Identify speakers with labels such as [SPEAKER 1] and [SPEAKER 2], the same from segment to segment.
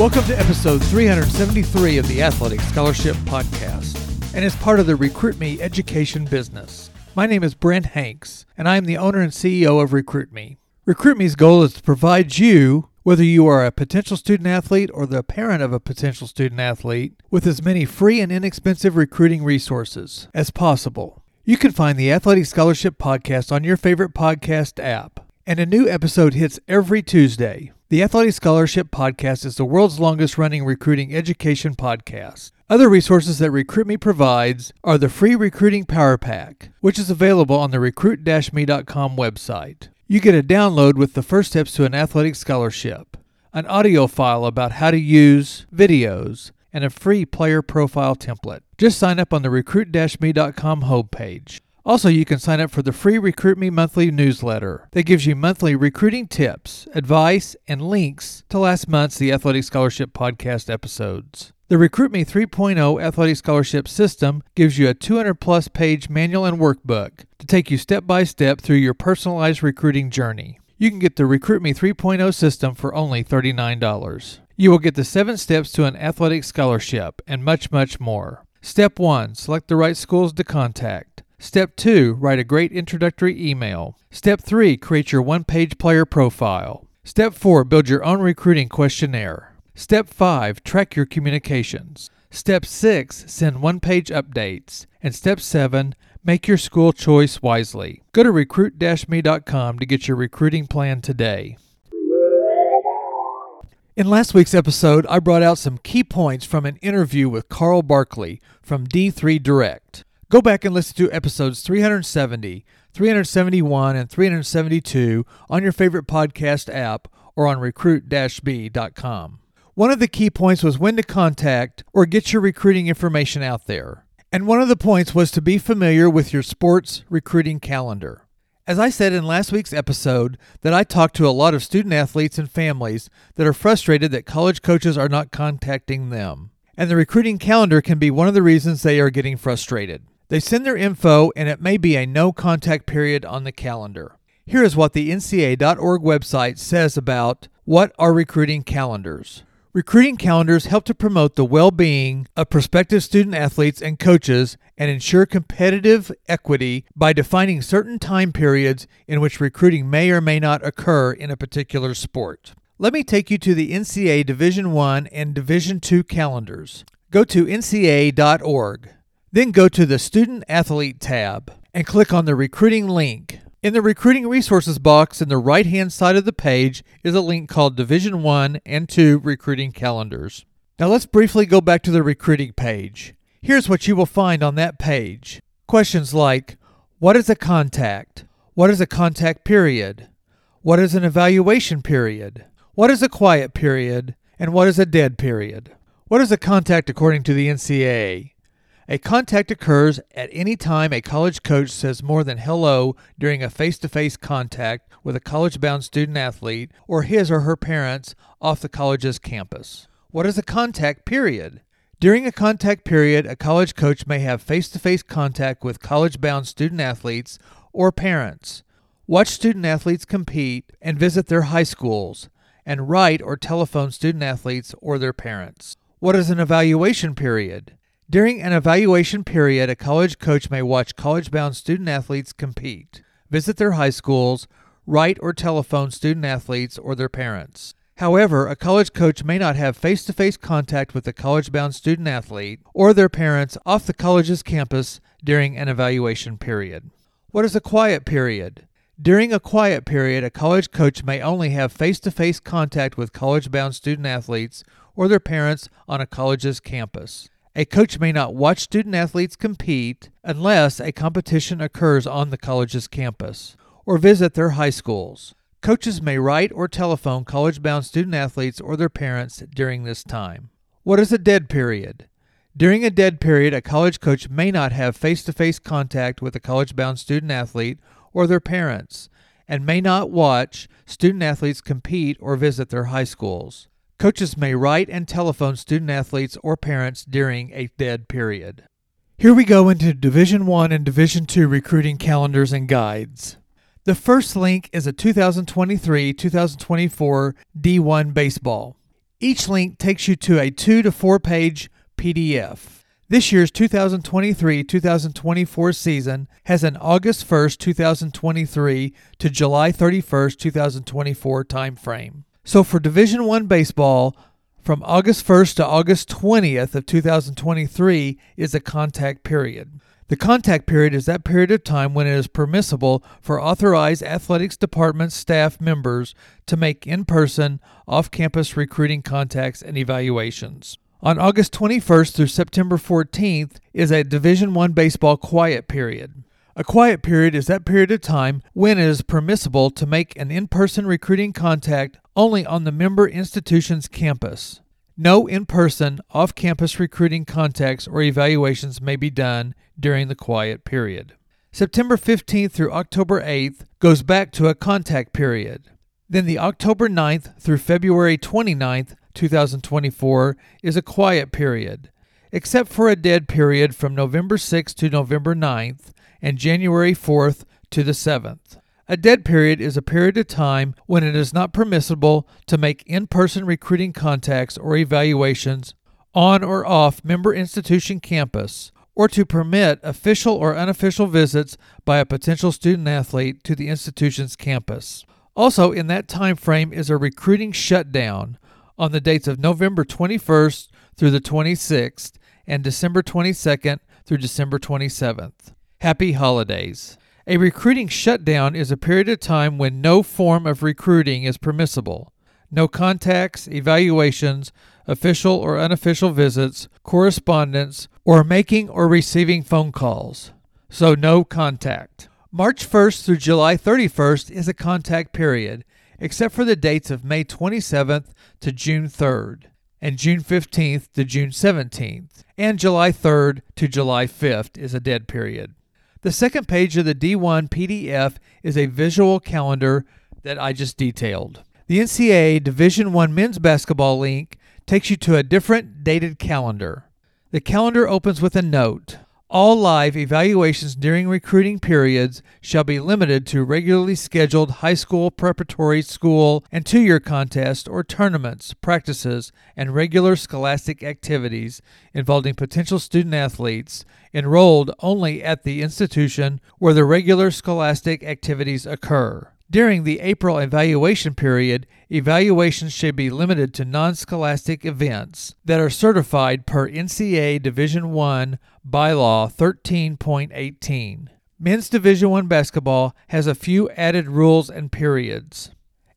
[SPEAKER 1] Welcome to episode 373 of the Athletic Scholarship Podcast, and as part of the Recruit Me education business. My name is Brent Hanks, and I am the owner and CEO of Recruit Me. Recruit Me's goal is to provide you, whether you are a potential student athlete or the parent of a potential student athlete, with as many free and inexpensive recruiting resources as possible. You can find the Athletic Scholarship Podcast on your favorite podcast app, and a new episode hits every Tuesday. The Athletic Scholarship Podcast is the world's longest running recruiting education podcast. Other resources that RecruitMe provides are the free Recruiting Power Pack, which is available on the recruit me.com website. You get a download with the first steps to an athletic scholarship, an audio file about how to use videos, and a free player profile template. Just sign up on the recruit me.com homepage. Also, you can sign up for the free Recruit Me monthly newsletter that gives you monthly recruiting tips, advice, and links to last month's The Athletic Scholarship podcast episodes. The Recruit Me 3.0 Athletic Scholarship System gives you a 200 plus page manual and workbook to take you step by step through your personalized recruiting journey. You can get the Recruit Me 3.0 system for only $39. You will get the seven steps to an athletic scholarship and much, much more. Step 1 Select the right schools to contact. Step 2 Write a great introductory email. Step 3 Create your one page player profile. Step 4 Build your own recruiting questionnaire. Step 5 Track your communications. Step 6 Send one page updates. And Step 7 Make your school choice wisely. Go to recruit me.com to get your recruiting plan today. In last week's episode, I brought out some key points from an interview with Carl Barkley from D3 Direct. Go back and listen to episodes 370, 371, and 372 on your favorite podcast app or on recruit-me.com. One of the key points was when to contact or get your recruiting information out there. And one of the points was to be familiar with your sports recruiting calendar. As I said in last week's episode, that I talked to a lot of student athletes and families that are frustrated that college coaches are not contacting them. And the recruiting calendar can be one of the reasons they are getting frustrated. They send their info, and it may be a no contact period on the calendar. Here is what the NCAA.org website says about what are recruiting calendars. Recruiting calendars help to promote the well being of prospective student athletes and coaches and ensure competitive equity by defining certain time periods in which recruiting may or may not occur in a particular sport. Let me take you to the NCA Division 1 and Division 2 calendars. Go to ncaa.org. Then go to the Student Athlete tab and click on the Recruiting link. In the Recruiting Resources box in the right hand side of the page is a link called Division 1 and 2 Recruiting Calendars. Now let's briefly go back to the recruiting page. Here's what you will find on that page questions like What is a contact? What is a contact period? What is an evaluation period? What is a quiet period? And what is a dead period? What is a contact according to the NCAA? A contact occurs at any time a college coach says more than hello during a face to face contact with a college bound student athlete or his or her parents off the college's campus. What is a contact period? During a contact period, a college coach may have face to face contact with college bound student athletes or parents, watch student athletes compete, and visit their high schools, and write or telephone student athletes or their parents. What is an evaluation period? During an evaluation period, a college coach may watch college bound student athletes compete, visit their high schools, write or telephone student athletes or their parents. However, a college coach may not have face to face contact with a college bound student athlete or their parents off the college's campus during an evaluation period. What is a quiet period? During a quiet period, a college coach may only have face to face contact with college bound student athletes or their parents on a college's campus. A coach may not watch student athletes compete unless a competition occurs on the college's campus or visit their high schools. Coaches may write or telephone college bound student athletes or their parents during this time. What is a dead period? During a dead period, a college coach may not have face to face contact with a college bound student athlete or their parents, and may not watch student athletes compete or visit their high schools. Coaches may write and telephone student athletes or parents during a dead period. Here we go into Division 1 and Division 2 recruiting calendars and guides. The first link is a 2023-2024 D1 baseball. Each link takes you to a 2 to 4 page PDF. This year's 2023-2024 season has an August 1st, 2023 to July 31st, 2024 time frame. So for Division 1 baseball, from August 1st to August 20th of 2023 is a contact period. The contact period is that period of time when it is permissible for authorized athletics department staff members to make in person, off campus recruiting contacts and evaluations. On August 21st through September 14th is a Division 1 baseball quiet period. A quiet period is that period of time when it is permissible to make an in person recruiting contact only on the member institution's campus. No in person, off campus recruiting contacts or evaluations may be done during the quiet period. September 15th through October 8th goes back to a contact period. Then the October 9th through February 29th 2024 is a quiet period, except for a dead period from November 6th to November 9th and January 4th to the 7th. A dead period is a period of time when it is not permissible to make in person recruiting contacts or evaluations on or off member institution campus, or to permit official or unofficial visits by a potential student athlete to the institution's campus. Also, in that time frame is a recruiting shutdown, on the dates of November 21st through the 26th and December 22nd through December 27th. Happy holidays. A recruiting shutdown is a period of time when no form of recruiting is permissible. No contacts, evaluations, official or unofficial visits, correspondence, or making or receiving phone calls. So, no contact. March 1st through July 31st is a contact period, except for the dates of May 27th to June 3rd, and June 15th to June 17th, and July 3rd to July 5th is a dead period. The second page of the D1 PDF is a visual calendar that I just detailed. The NCAA Division 1 men's basketball link takes you to a different dated calendar. The calendar opens with a note all live evaluations during recruiting periods shall be limited to regularly scheduled high school, preparatory school, and two year contests or tournaments, practices, and regular scholastic activities involving potential student athletes enrolled only at the institution where the regular scholastic activities occur. During the April evaluation period, evaluations should be limited to non-scholastic events that are certified per NCAA Division 1 bylaw 13.18. Men's Division 1 basketball has a few added rules and periods.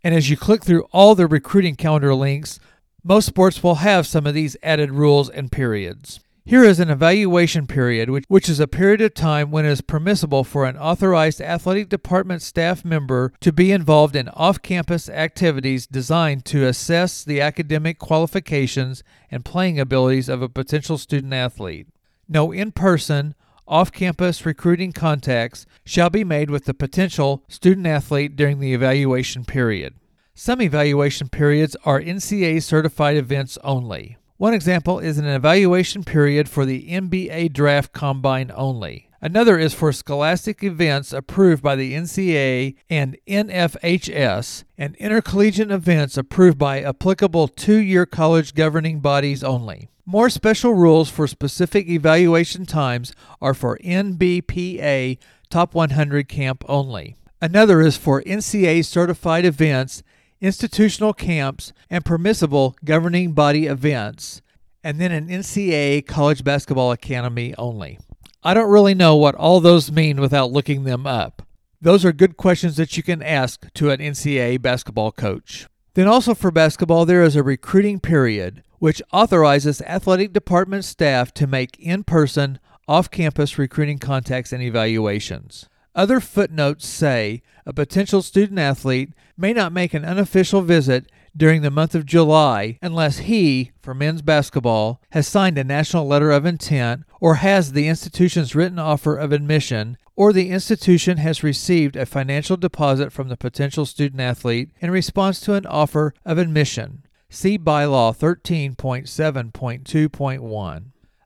[SPEAKER 1] And as you click through all the recruiting calendar links, most sports will have some of these added rules and periods. Here is an evaluation period, which, which is a period of time when it is permissible for an authorized athletic department staff member to be involved in off campus activities designed to assess the academic qualifications and playing abilities of a potential student athlete. No in person, off campus recruiting contacts shall be made with the potential student athlete during the evaluation period. Some evaluation periods are NCAA certified events only. One example is an evaluation period for the NBA Draft Combine only. Another is for scholastic events approved by the NCAA and NFHS, and intercollegiate events approved by applicable two year college governing bodies only. More special rules for specific evaluation times are for NBPA Top 100 Camp only. Another is for NCAA certified events institutional camps, and permissible governing body events, and then an NCAA College Basketball Academy only. I don't really know what all those mean without looking them up. Those are good questions that you can ask to an NCAA basketball coach. Then, also for basketball, there is a recruiting period, which authorizes athletic department staff to make in person, off campus recruiting contacts and evaluations. Other footnotes say a potential student athlete may not make an unofficial visit during the month of July unless he, for men's basketball, has signed a national letter of intent or has the institution's written offer of admission or the institution has received a financial deposit from the potential student athlete in response to an offer of admission. See bylaw 13.7.2.1.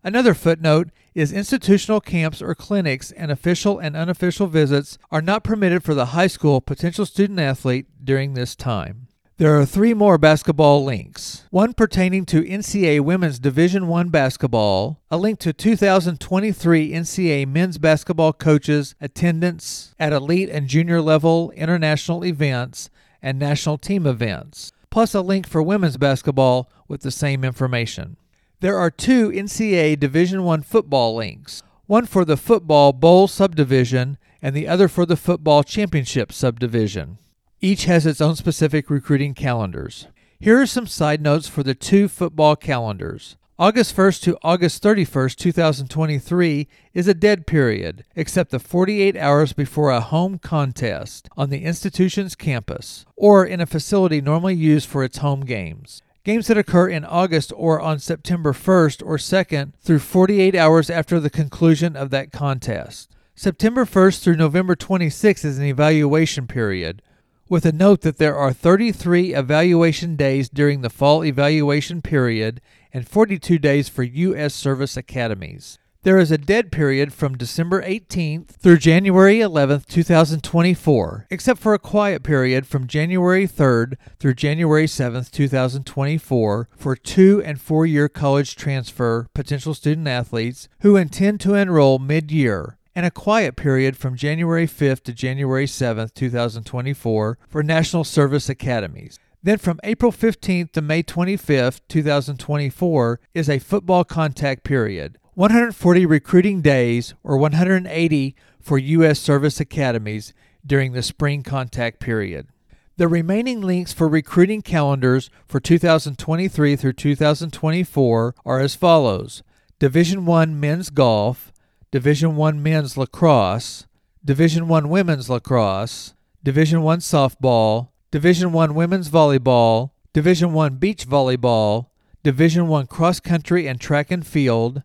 [SPEAKER 1] Another footnote is institutional camps or clinics and official and unofficial visits are not permitted for the high school potential student athlete during this time. There are three more basketball links. One pertaining to NCAA Women's Division 1 basketball, a link to 2023 NCAA men's basketball coaches attendance at elite and junior level international events and national team events, plus a link for women's basketball with the same information. There are two NCAA Division 1 football links, one for the football bowl subdivision and the other for the football championship subdivision. Each has its own specific recruiting calendars. Here are some side notes for the two football calendars. August 1st to August 31st, 2023 is a dead period, except the 48 hours before a home contest on the institution's campus or in a facility normally used for its home games. Games that occur in August or on September 1st or 2nd through 48 hours after the conclusion of that contest. September 1st through November 26th is an evaluation period, with a note that there are 33 evaluation days during the fall evaluation period and 42 days for U.S. service academies. There is a dead period from December 18th through January 11th, 2024, except for a quiet period from January 3rd through January 7th, 2024, for two and four year college transfer potential student athletes who intend to enroll mid year, and a quiet period from January 5th to January 7th, 2024, for national service academies. Then from April 15th to May 25th, 2024, is a football contact period. 140 recruiting days or 180 for U.S. service academies during the spring contact period. The remaining links for recruiting calendars for 2023 through 2024 are as follows: Division 1 men's golf, Division 1 men's lacrosse, Division 1 women's lacrosse, Division 1 softball, Division 1 women's volleyball, Division 1 beach volleyball, Division 1 cross country and track and field,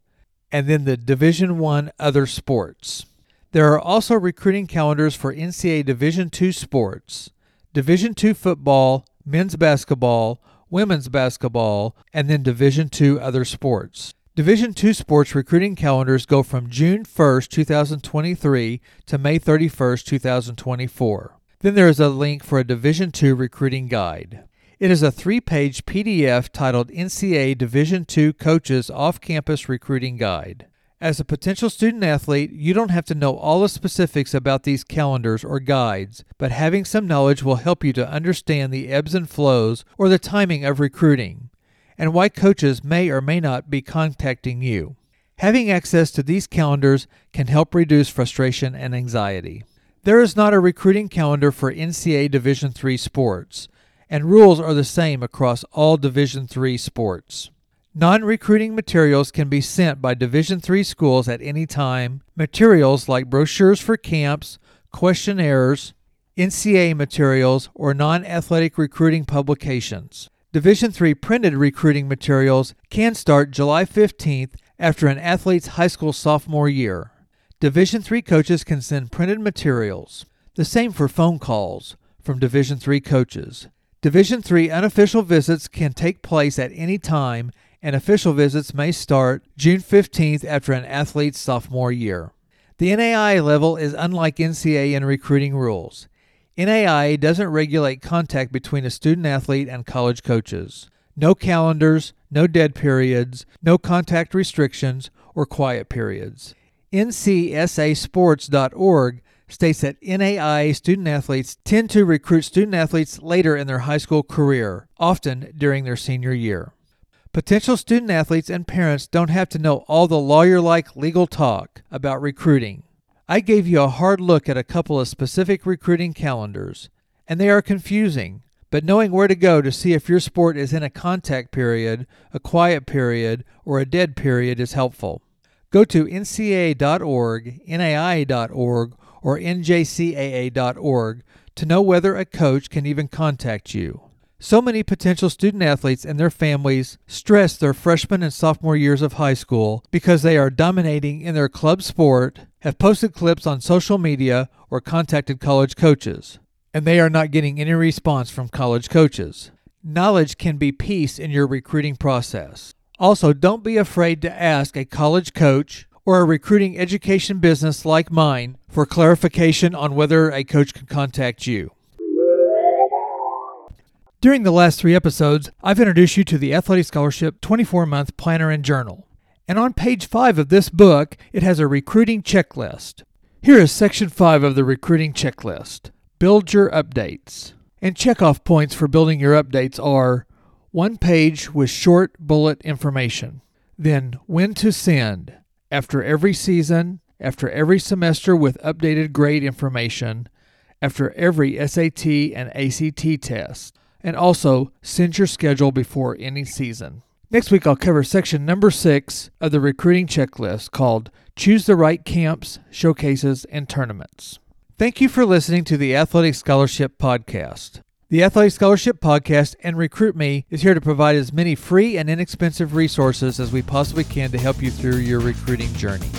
[SPEAKER 1] and then the Division 1 other sports. There are also recruiting calendars for NCAA Division 2 sports, Division 2 football, men's basketball, women's basketball, and then Division 2 other sports. Division 2 sports recruiting calendars go from June 1st, 2023 to May 31st, 2024. Then there is a link for a Division 2 recruiting guide. It is a three page PDF titled NCAA Division II Coaches Off Campus Recruiting Guide. As a potential student athlete, you don't have to know all the specifics about these calendars or guides, but having some knowledge will help you to understand the ebbs and flows or the timing of recruiting, and why coaches may or may not be contacting you. Having access to these calendars can help reduce frustration and anxiety. There is not a recruiting calendar for NCAA Division III sports and rules are the same across all Division III sports. Non-recruiting materials can be sent by Division III schools at any time. Materials like brochures for camps, questionnaires, NCAA materials, or non-athletic recruiting publications. Division III printed recruiting materials can start July 15th after an athlete's high school sophomore year. Division III coaches can send printed materials. The same for phone calls from Division III coaches. Division III unofficial visits can take place at any time, and official visits may start June 15th after an athlete's sophomore year. The NAIA level is unlike NCAA in recruiting rules. NAIA doesn't regulate contact between a student athlete and college coaches. No calendars, no dead periods, no contact restrictions, or quiet periods. NCSASports.org states that NAIA student athletes tend to recruit student athletes later in their high school career, often during their senior year. Potential student athletes and parents don't have to know all the lawyer like legal talk about recruiting. I gave you a hard look at a couple of specific recruiting calendars, and they are confusing, but knowing where to go to see if your sport is in a contact period, a quiet period, or a dead period is helpful. Go to ncaa.org, naia.org, or njcaa.org to know whether a coach can even contact you. So many potential student athletes and their families stress their freshman and sophomore years of high school because they are dominating in their club sport, have posted clips on social media, or contacted college coaches, and they are not getting any response from college coaches. Knowledge can be peace in your recruiting process. Also, don't be afraid to ask a college coach or a recruiting education business like mine for clarification on whether a coach can contact you. During the last three episodes, I've introduced you to the Athletic Scholarship 24 month planner and journal. And on page 5 of this book, it has a recruiting checklist. Here is section 5 of the recruiting checklist Build your updates. And checkoff points for building your updates are one page with short bullet information, then when to send after every season, after every semester with updated grade information, after every SAT and ACT test and also send your schedule before any season. Next week, I'll cover section number six of the recruiting checklist called Choose the Right Camps, Showcases, and Tournaments. Thank you for listening to the Athletic Scholarship Podcast. The Athletic Scholarship Podcast and Recruit Me is here to provide as many free and inexpensive resources as we possibly can to help you through your recruiting journey.